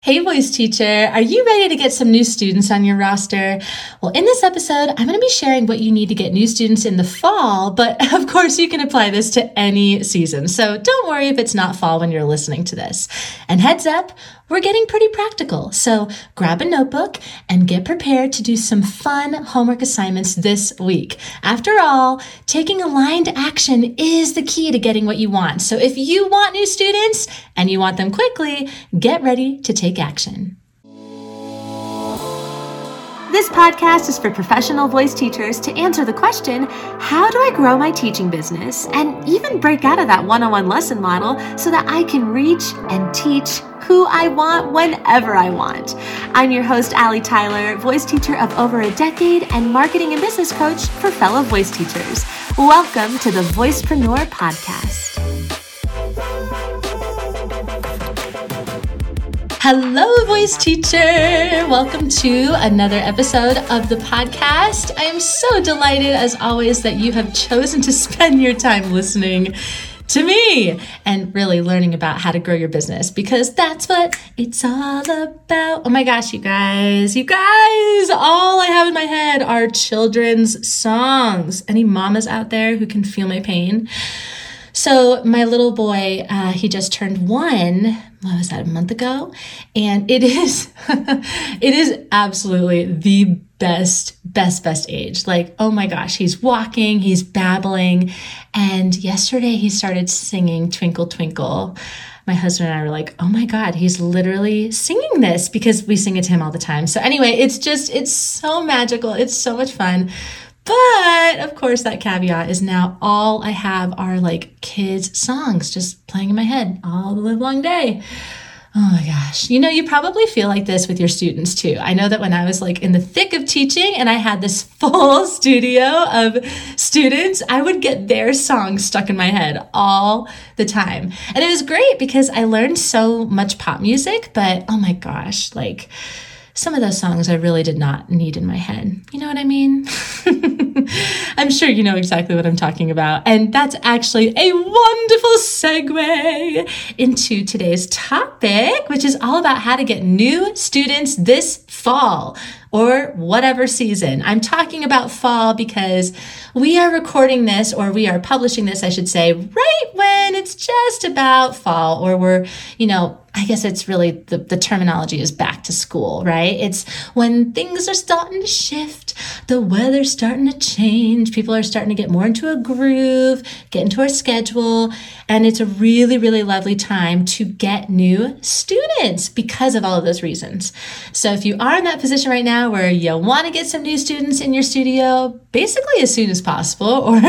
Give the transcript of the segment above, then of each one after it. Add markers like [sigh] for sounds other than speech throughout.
Hey, voice teacher, are you ready to get some new students on your roster? Well, in this episode, I'm going to be sharing what you need to get new students in the fall, but [laughs] of course, you can apply this to any season. So don't worry if it's not fall when you're listening to this. And heads up, we're getting pretty practical. So grab a notebook and get prepared to do some fun homework assignments this week. After all, taking aligned action is the key to getting what you want. So if you want new students and you want them quickly, get ready to take action. This podcast is for professional voice teachers to answer the question How do I grow my teaching business? and even break out of that one on one lesson model so that I can reach and teach who I want whenever I want. I'm your host, Allie Tyler, voice teacher of over a decade and marketing and business coach for fellow voice teachers. Welcome to the Voicepreneur Podcast. Hello, voice teacher. Welcome to another episode of the podcast. I am so delighted, as always, that you have chosen to [laughs] spend your time listening to me and really learning about how to grow your business because that's what it's all about. Oh my gosh, you guys, you guys, all I have in my head are children's songs. Any mamas out there who can feel my pain? So my little boy, uh, he just turned one. What was that? A month ago, and it is, [laughs] it is absolutely the best, best, best age. Like, oh my gosh, he's walking, he's babbling, and yesterday he started singing "Twinkle Twinkle." My husband and I were like, oh my God, he's literally singing this because we sing it to him all the time. So, anyway, it's just, it's so magical. It's so much fun. But of course, that caveat is now all I have are like kids' songs just playing in my head all the live long day. Oh my gosh. You know, you probably feel like this with your students too. I know that when I was like in the thick of teaching and I had this [laughs] full studio of students, I would get their songs stuck in my head all the time. And it was great because I learned so much pop music, but oh my gosh, like, some of those songs I really did not need in my head. You know what I mean? [laughs] [laughs] I'm sure you know exactly what I'm talking about. And that's actually a wonderful segue into today's topic, which is all about how to get new students this fall or whatever season. I'm talking about fall because we are recording this or we are publishing this, I should say, right when it's just about fall or we're, you know, I guess it's really the, the terminology is back to school, right? It's when things are starting to shift, the weather's starting to change, people are starting to get more into a groove, get into our schedule, and it's a really, really lovely time to get new students because of all of those reasons. So if you are in that position right now where you want to get some new students in your studio, basically as soon as possible, [laughs] or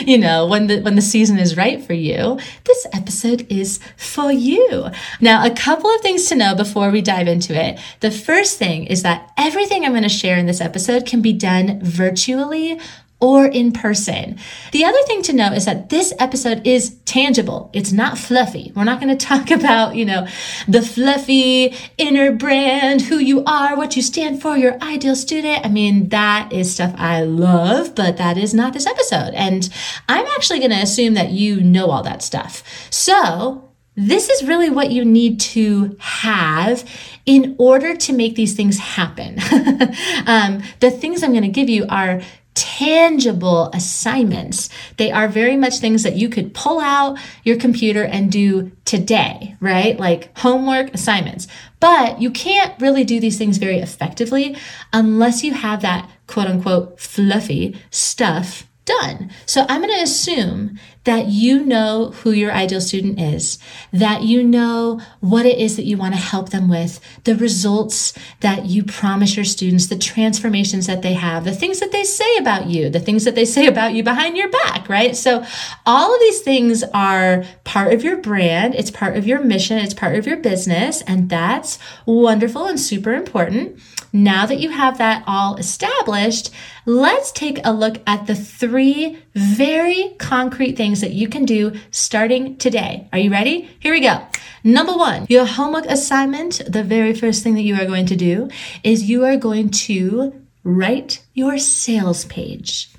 you know, when the when the season is right for you, this episode is for you. Now, a couple of things to know before we dive into it. The first thing is that everything I'm going to share in this episode can be done virtually or in person. The other thing to know is that this episode is tangible. It's not fluffy. We're not going [laughs] to talk about, you know, the fluffy inner brand, who you are, what you stand for, your ideal student. I mean, that is stuff I love, but that is not this episode. And I'm actually going to assume that you know all that stuff. So, this is really what you need to have in order to make these things happen. [laughs] um, the things I'm going to give you are tangible assignments. They are very much things that you could pull out your computer and do today, right? Like homework assignments. But you can't really do these things very effectively unless you have that quote unquote fluffy stuff done. So I'm going to assume that you know who your ideal student is, that you know what it is that you want to help them with, the results that you promise your students, the transformations that they have, the things that they say about you, the things that they say about you behind your back, right? So all of these things are part of your brand. It's part of your mission. It's part of your business. And that's wonderful and super important. Now that you have that all established, let's take a look at the three very concrete things that you can do starting today. Are you ready? Here we go. Number one, your homework assignment, the very first thing that you are going to do is you are going to write your sales page.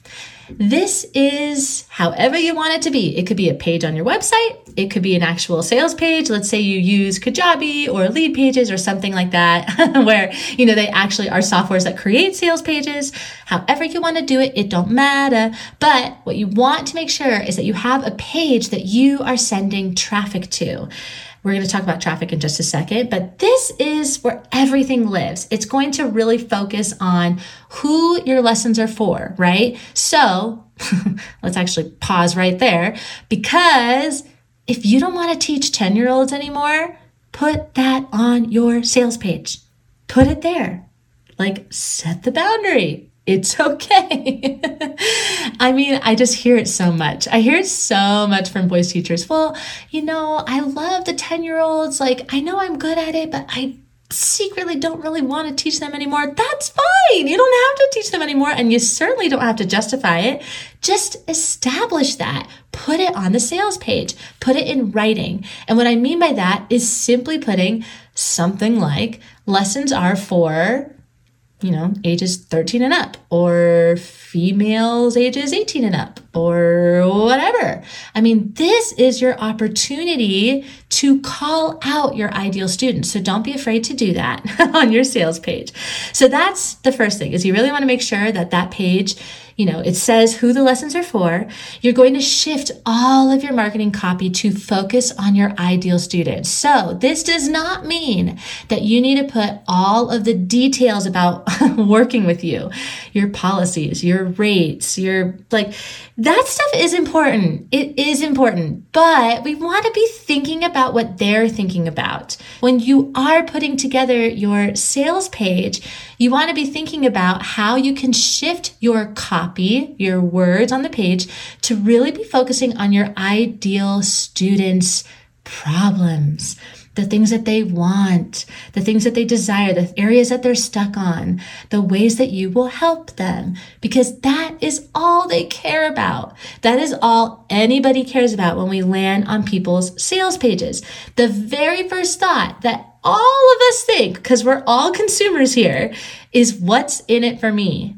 This is however you want it to be. It could be a page on your website. It could be an actual sales page. Let's say you use Kajabi or Lead Pages or something like that, [laughs] where, you know, they actually are softwares that create sales pages. However you want to do it, it don't matter. But what you want to make sure is that you have a page that you are sending traffic to. We're going to talk about traffic in just a second, but this is where everything lives. It's going to really focus on who your lessons are for, right? So [laughs] let's actually pause right there because if you don't want to teach 10 year olds anymore, put that on your sales page. Put it there. Like set the boundary it's okay. [laughs] I mean, I just hear it so much. I hear it so much from voice teachers. Well, you know, I love the 10 year olds. Like, I know I'm good at it, but I secretly don't really want to teach them anymore. That's fine. You don't have to teach them anymore. And you certainly don't have to justify it. Just establish that. Put it on the sales page. Put it in writing. And what I mean by that is simply putting something like lessons are for you know, ages 13 and up, or females ages 18 and up, or whatever. I mean, this is your opportunity to call out your ideal student. So don't be afraid to do that [laughs] on your sales page. So that's the first thing is you really want to make sure that that page you know, it says who the lessons are for. You're going to shift all of your marketing copy to focus on your ideal student. So this does not mean that you need to put all of the details about [laughs] working with you, your policies, your rates, your like that stuff is important. It is important, but we want to be thinking about what they're thinking about. When you are putting together your sales page, you want to be thinking about how you can shift your copy, your words on the page to really be focusing on your ideal students' problems the things that they want, the things that they desire, the areas that they're stuck on, the ways that you will help them, because that is all they care about. That is all anybody cares about when we land on people's sales pages. The very first thought that all of us think, because we're all consumers here, is what's in it for me?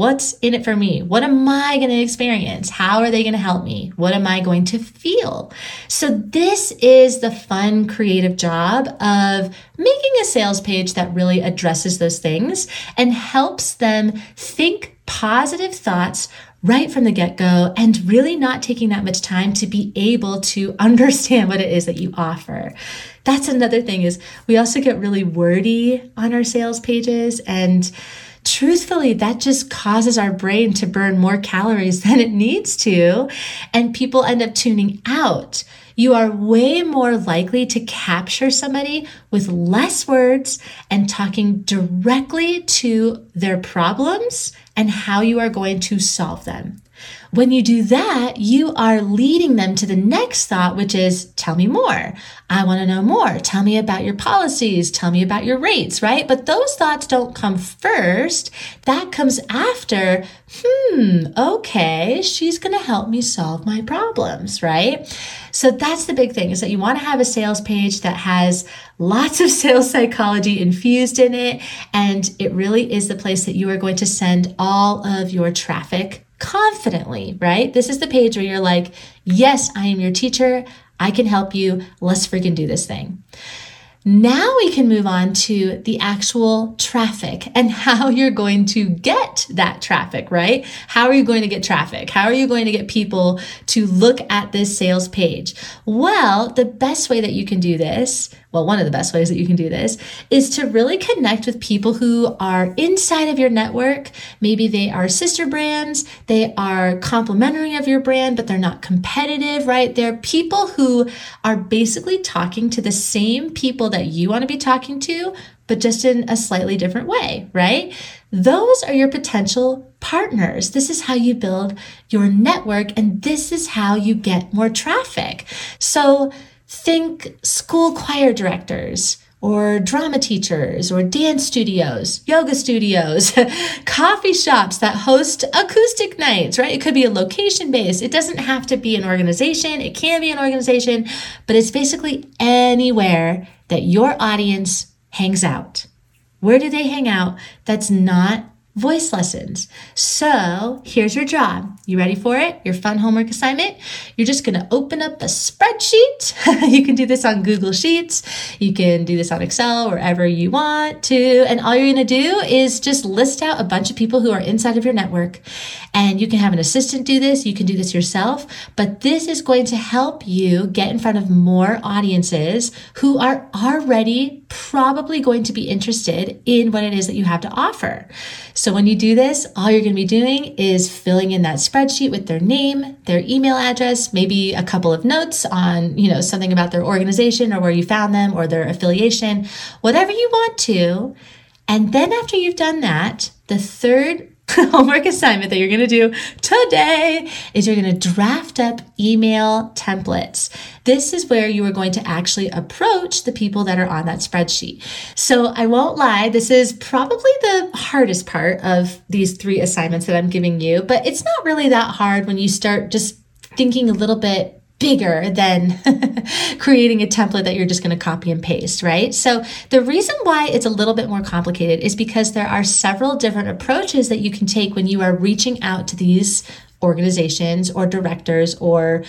What's in it for me? What am I going to experience? How are they going to help me? What am I going to feel? So, this is the fun, creative job of making a sales page that really addresses those things and helps them think positive thoughts right from the get go and really not taking that much time to be able to [laughs] understand what it is that you offer. That's another thing is we also get really wordy on our sales pages and truthfully, that just causes our brain to burn more calories than it needs to. And people end up tuning out. You are way more likely to capture somebody with less words and talking directly to their problems and how you are going to solve them. When you do that, you are leading them to the next thought, which is tell me more. I want to know more. Tell me about your policies. Tell me about your rates, right? But those thoughts don't come first. That comes after, hmm, okay, she's going to help me solve my problems, right? So that's the big thing is that you want to have a sales page that has lots of [laughs] sales psychology infused in it. And it really is the place that you are going to send all of your traffic confidently, right? This is the page where you're like, yes, I am your teacher. I can help you. Let's freaking do this thing. Now we can move on to the actual traffic and [laughs] how you're going to get that traffic, right? How are you going to get traffic? How are you going to get people to look at this sales page? Well, the best way that you can do this well, one of the best ways that you can do this is to really connect with people who are inside of your network. Maybe they are sister brands, they are complementary of your brand, but they're not competitive, right? They're people who are basically talking to the same people that you want to be talking to, but just in a slightly different way, right? Those are your potential partners. This is how you build your network, and this is how you get more traffic. So, Think school choir directors or drama teachers or dance studios, yoga studios, [laughs] coffee shops that host acoustic nights, right? It could be a location based. It doesn't have to be an organization. It can be an organization, but it's basically anywhere that your audience hangs out. Where do they hang out that's not voice lessons. So here's your job. You ready for it? Your fun homework assignment? You're just going to open up a spreadsheet. [laughs] you can do this on Google Sheets. You can do this on Excel, wherever you want to. And all you're going to do is just list out a bunch of people who are inside of your network. And you can have an assistant do this. You can do this yourself. But this is going to help you get in front of more audiences who are already probably going to be interested in what it is that you have to offer. So when you do this, all you're going to be doing is filling in that spreadsheet with their name, their email address, maybe a couple of notes on, you know, something about their organization or where you found them or their affiliation, whatever you want to. And then after you've done that, the third [laughs] homework assignment that you're going to do today is you're going to draft up email templates. This is where you are going to actually approach the people that are on that spreadsheet. So I won't lie, this is probably the hardest part of these three assignments that I'm giving you, but it's not really that hard when you start just thinking a little bit bigger than [laughs] creating a template that you're just going to copy and paste, right? So the reason why it's a little bit more complicated is because there are several different approaches that you can take when you are reaching out to these organizations or directors or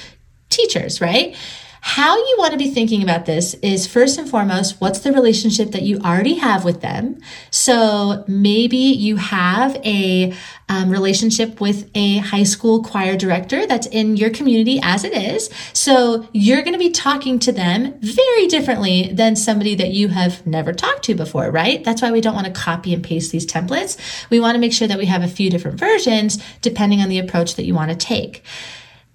teachers, right? How you want to be thinking about this is first and foremost, what's the relationship that you already have with them? So maybe you have a um, relationship with a high school choir director that's in your community as it is. So you're going to be talking to them very differently than somebody that you have never talked to before, right? That's why we don't want to copy and paste these templates. We want to make sure that we have a few different versions depending on the approach that you want to take.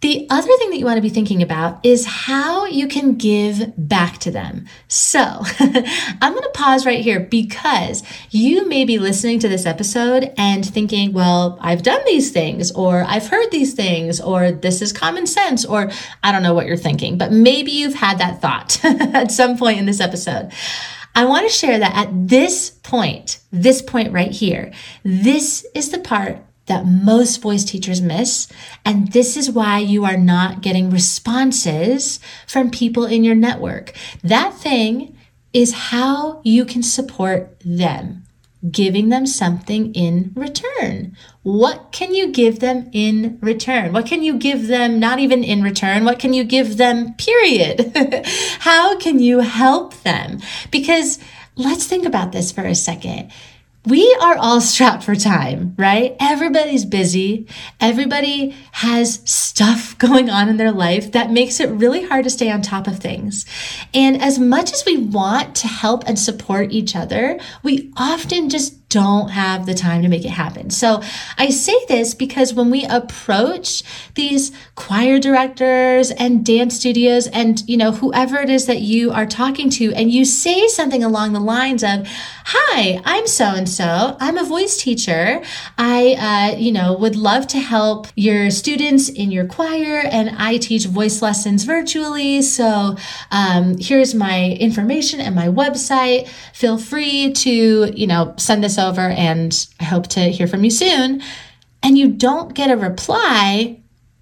The other thing that you want to be thinking about is how you can give back to them. So [laughs] I'm going to pause right here because you may be listening to this episode and thinking, well, I've done these things, or I've heard these things, or this is common sense, or I don't know what you're thinking, but maybe you've had that thought [laughs] at some point in this episode. I want to share that at this point, this point right here, this is the part that most voice teachers miss. And this is why you are not getting responses from people in your network. That thing is how you can support them, giving them something in return. What can you give them in return? What can you give them not even in return? What can you give them, period? [laughs] how can you help them? Because let's think about this for a second we are all strapped for time, right? Everybody's busy. Everybody has stuff [laughs] going on in their life that makes it really hard to stay on top of things. And as much as we want to help and support each other, we often just don't have the time to make it happen. So I say this because when we approach these choir directors and dance studios and, you know, whoever it is that you are talking to, and you say something along the lines of, Hi, I'm so and so. I'm a voice teacher. I, uh, you know, would love to help your students in your choir, and I teach voice lessons virtually. So um, here's my information and my website. Feel free to, you know, send this over and I hope to hear from you soon. And you don't get a reply.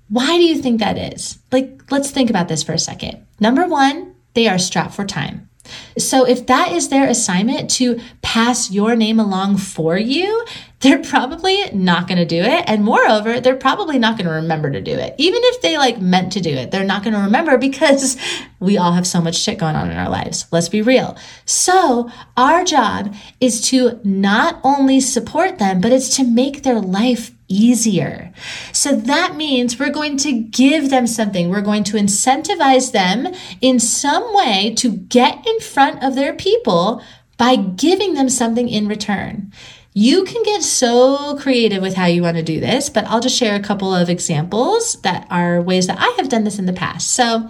Why do you think that is? Like, let's think about this for a second. Number one, they are strapped for time. So if that is their assignment to pass your name along for you, they're probably not going to do it. And moreover, they're probably not going to remember to do it. Even if they like meant to do it, they're not going to remember because we all have so much shit going on in our lives. Let's be real. So our job is to not only support them, but it's to make their life easier. So that means we're going to give them something. We're going to incentivize them in some way to get in front of their people by giving them something in return. You can get so creative with how you want to do this, but I'll just share a couple of examples that are ways that I have done this in the past. So,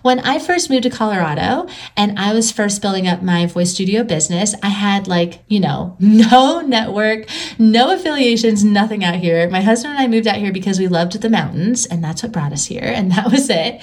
when I first moved to Colorado and I was first building up my voice studio business, I had like, you know, [laughs] no network, no affiliations, nothing out here. My husband and I moved out here because we loved the mountains and that's what brought us here. And that was it.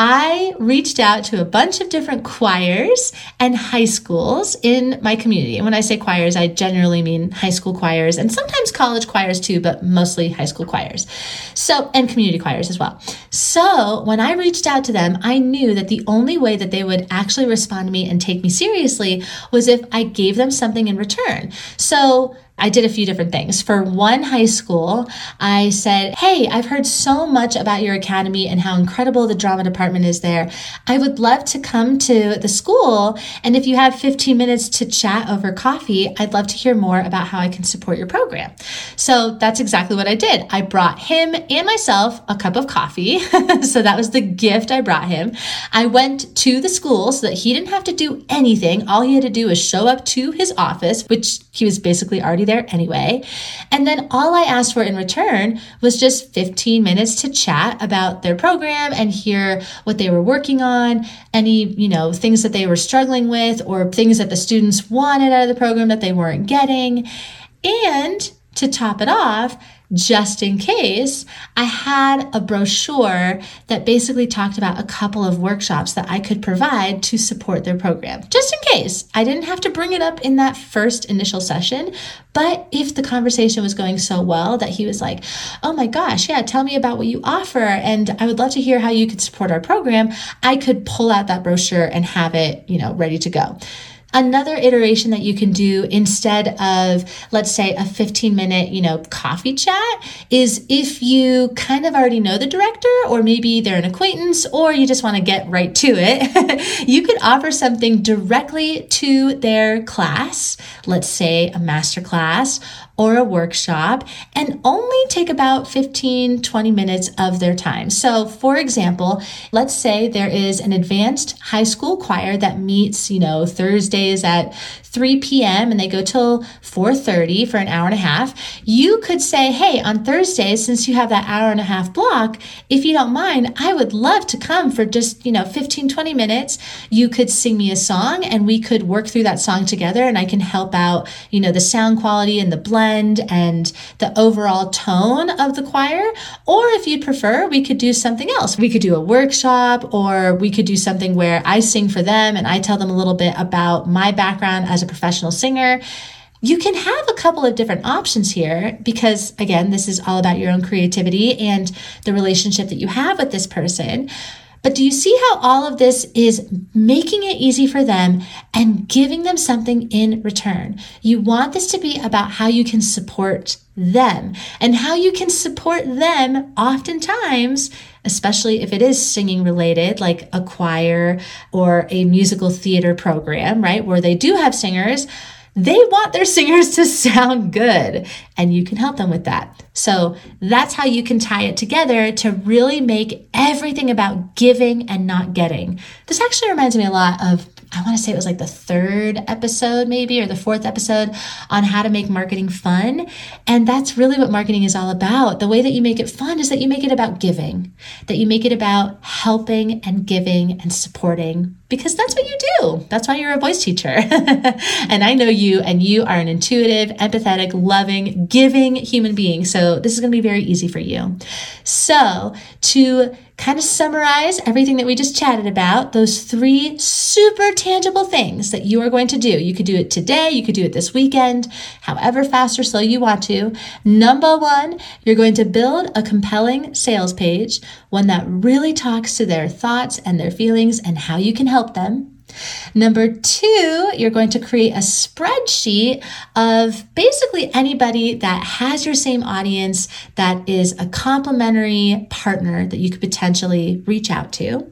I reached out to a bunch of different choirs and high schools in my community. And when I say choirs, I generally mean high school choirs and sometimes college choirs too, but mostly high school choirs. So, and community choirs as well. So, when I reached out to them, I knew that the only way that they would actually respond to me and take me seriously was if I gave them something in return. So, I did a few different things. For one high school, I said, Hey, I've heard so much about your academy and how incredible the drama department is there. I would love to come to the school. And if you have 15 minutes to chat over coffee, I'd love to hear more about how I can support your program. So that's exactly what I did. I brought him and myself a cup of coffee. [laughs] so that was the gift I brought him. I went to the school so that he didn't have to do anything. All he had to do was show up to his office, which he was basically already there anyway. And then all I asked for in return was just 15 minutes to chat about their program and hear what they were working on, any, you know, things that they were struggling with or things that the students wanted out of the program that they weren't getting. And to top it off, just in case, I had a brochure that basically talked about a couple of workshops that I could provide to support their program. Just in case, I didn't have to bring it up in that first initial session, but if the conversation was going so well that he was like, oh my gosh, yeah, tell me about what you offer, and I would love to hear how you could support our program, I could pull out that brochure and have it, you know, ready to go. Another iteration that you can do instead of, let's say, a 15 minute, you know, coffee chat is if you kind of already know the director, or maybe they're an acquaintance, or you just want to get right to it, [laughs] you could offer something directly to their class, let's say a master class or a workshop and only take about 15, 20 minutes of their time. So, for example, let's say there is an advanced high school choir that meets, you know, Thursdays at 3 p.m. and they go till 4:30 for an hour and a half. You could say, "Hey, on Thursdays since you have that hour and a half block, if you don't mind, I would love to come for just, you know, 15, 20 minutes. You could sing me a song and we could work through that song together and I can help out, you know, the sound quality and the blend and the overall tone of the choir. Or if you'd prefer, we could do something else. We could do a workshop or we could do something where I sing for them and I tell them a little bit about my background as a professional singer you can have a couple of different options here because, again, this is all about your own creativity and the relationship that you have with this person. But do you see how all of this is making it easy for them and giving them something in return? You want this to be about how you can support them and how you can support them oftentimes especially if it is singing related, like a choir or a musical theater program, right? Where they do have singers, they want their singers to [laughs] sound good, and you can help them with that. So that's how you can tie it together to really make everything about giving and not getting. This actually reminds me a lot of I want to say it was like the third episode, maybe, or the fourth episode on how to make marketing fun. And that's really what marketing is all about. The way that you make it fun is that you make it about giving, that you make it about helping and giving and supporting, because that's what you do. That's why you're a voice teacher. [laughs] and I know you, and you are an intuitive, empathetic, loving, giving human being. So this is going to be very easy for you. So to kind of summarize everything that we just chatted about, those three super tangible things that you are going to do. You could do it today, you could do it this weekend, however fast or slow you want to. Number one, you're going to build a compelling sales page, one that really talks to their thoughts and their feelings and how you can help them. Number two, you're going to create a spreadsheet of basically anybody that has your same audience that is a complementary partner that you could potentially reach out to.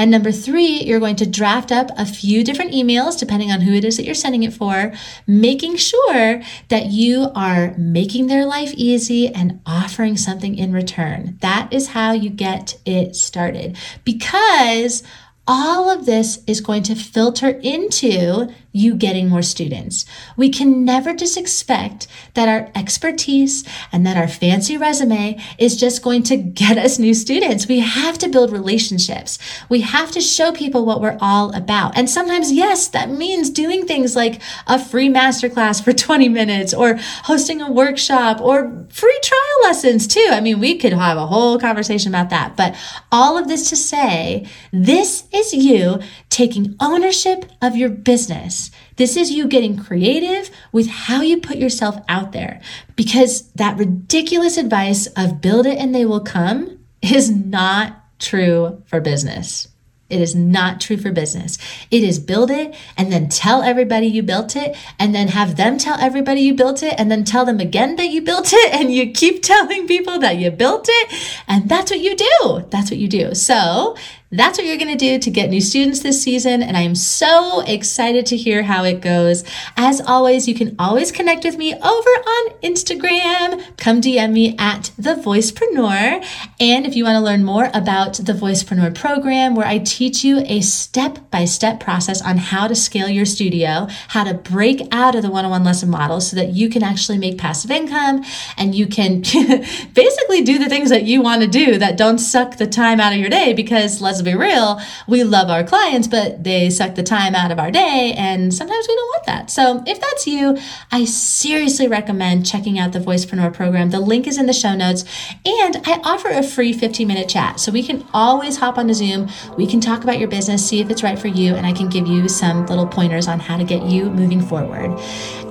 And number three, you're going to draft up a few different emails, depending on who it is that you're sending it for, making sure that you are making their life easy and offering something in return. That is how you get it started. Because all of this is going to filter into you getting more students. We can never just expect that our expertise and that our fancy resume is just going to get us new students. We have to build relationships. We have to show people what we're all about. And sometimes, yes, that means doing things like a free masterclass for [laughs] 20 minutes or hosting a workshop or free trial lessons too. I mean, we could have a whole conversation about that. But all of this to say, this is you taking ownership of your business. This is you getting creative with how you put yourself out there because that ridiculous advice of build it and they will come is not true for business. It is not true for business. It is build it and then tell everybody you built it and then have them tell everybody you built it and then tell them again that you built it and you keep [laughs] telling people that you built it. And that's what you do. That's what you do. So that's what you're going to do to get new students this season. And I am so excited to hear how it goes. As always, you can always connect with me over on Instagram. Come DM me at The Voicepreneur. And if you want to learn more about the Voicepreneur program, where I teach you a step by step process on how to scale your studio, how to break out of the one on one lesson model so that you can actually make passive income and you can [laughs] basically do the things that you want to do that don't suck the time out of your day because let's be real, we love our clients, but they suck the time out of our day. And sometimes we don't want that. So if that's you, I seriously recommend checking out the Voicepreneur program. The link is in the show notes. And I offer a free 15 minute chat. So we can always hop on a Zoom. We can talk about your business, see if it's right for you, and I can give you some little pointers on how to get you moving forward.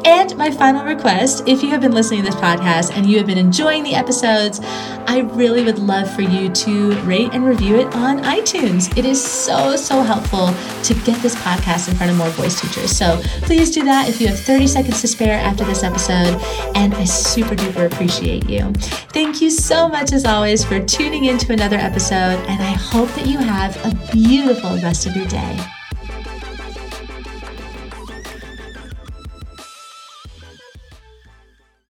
And my final request if you have been listening to this podcast and you have been enjoying the episodes, I really would love for you to rate and review it on iTunes. It is so, so helpful to get this podcast in front of more voice teachers. So please do that if you have 30 seconds to spare after this episode. And I super duper appreciate you. Thank you so much, as always, for tuning in to another episode. And I hope that you have a beautiful rest of your day.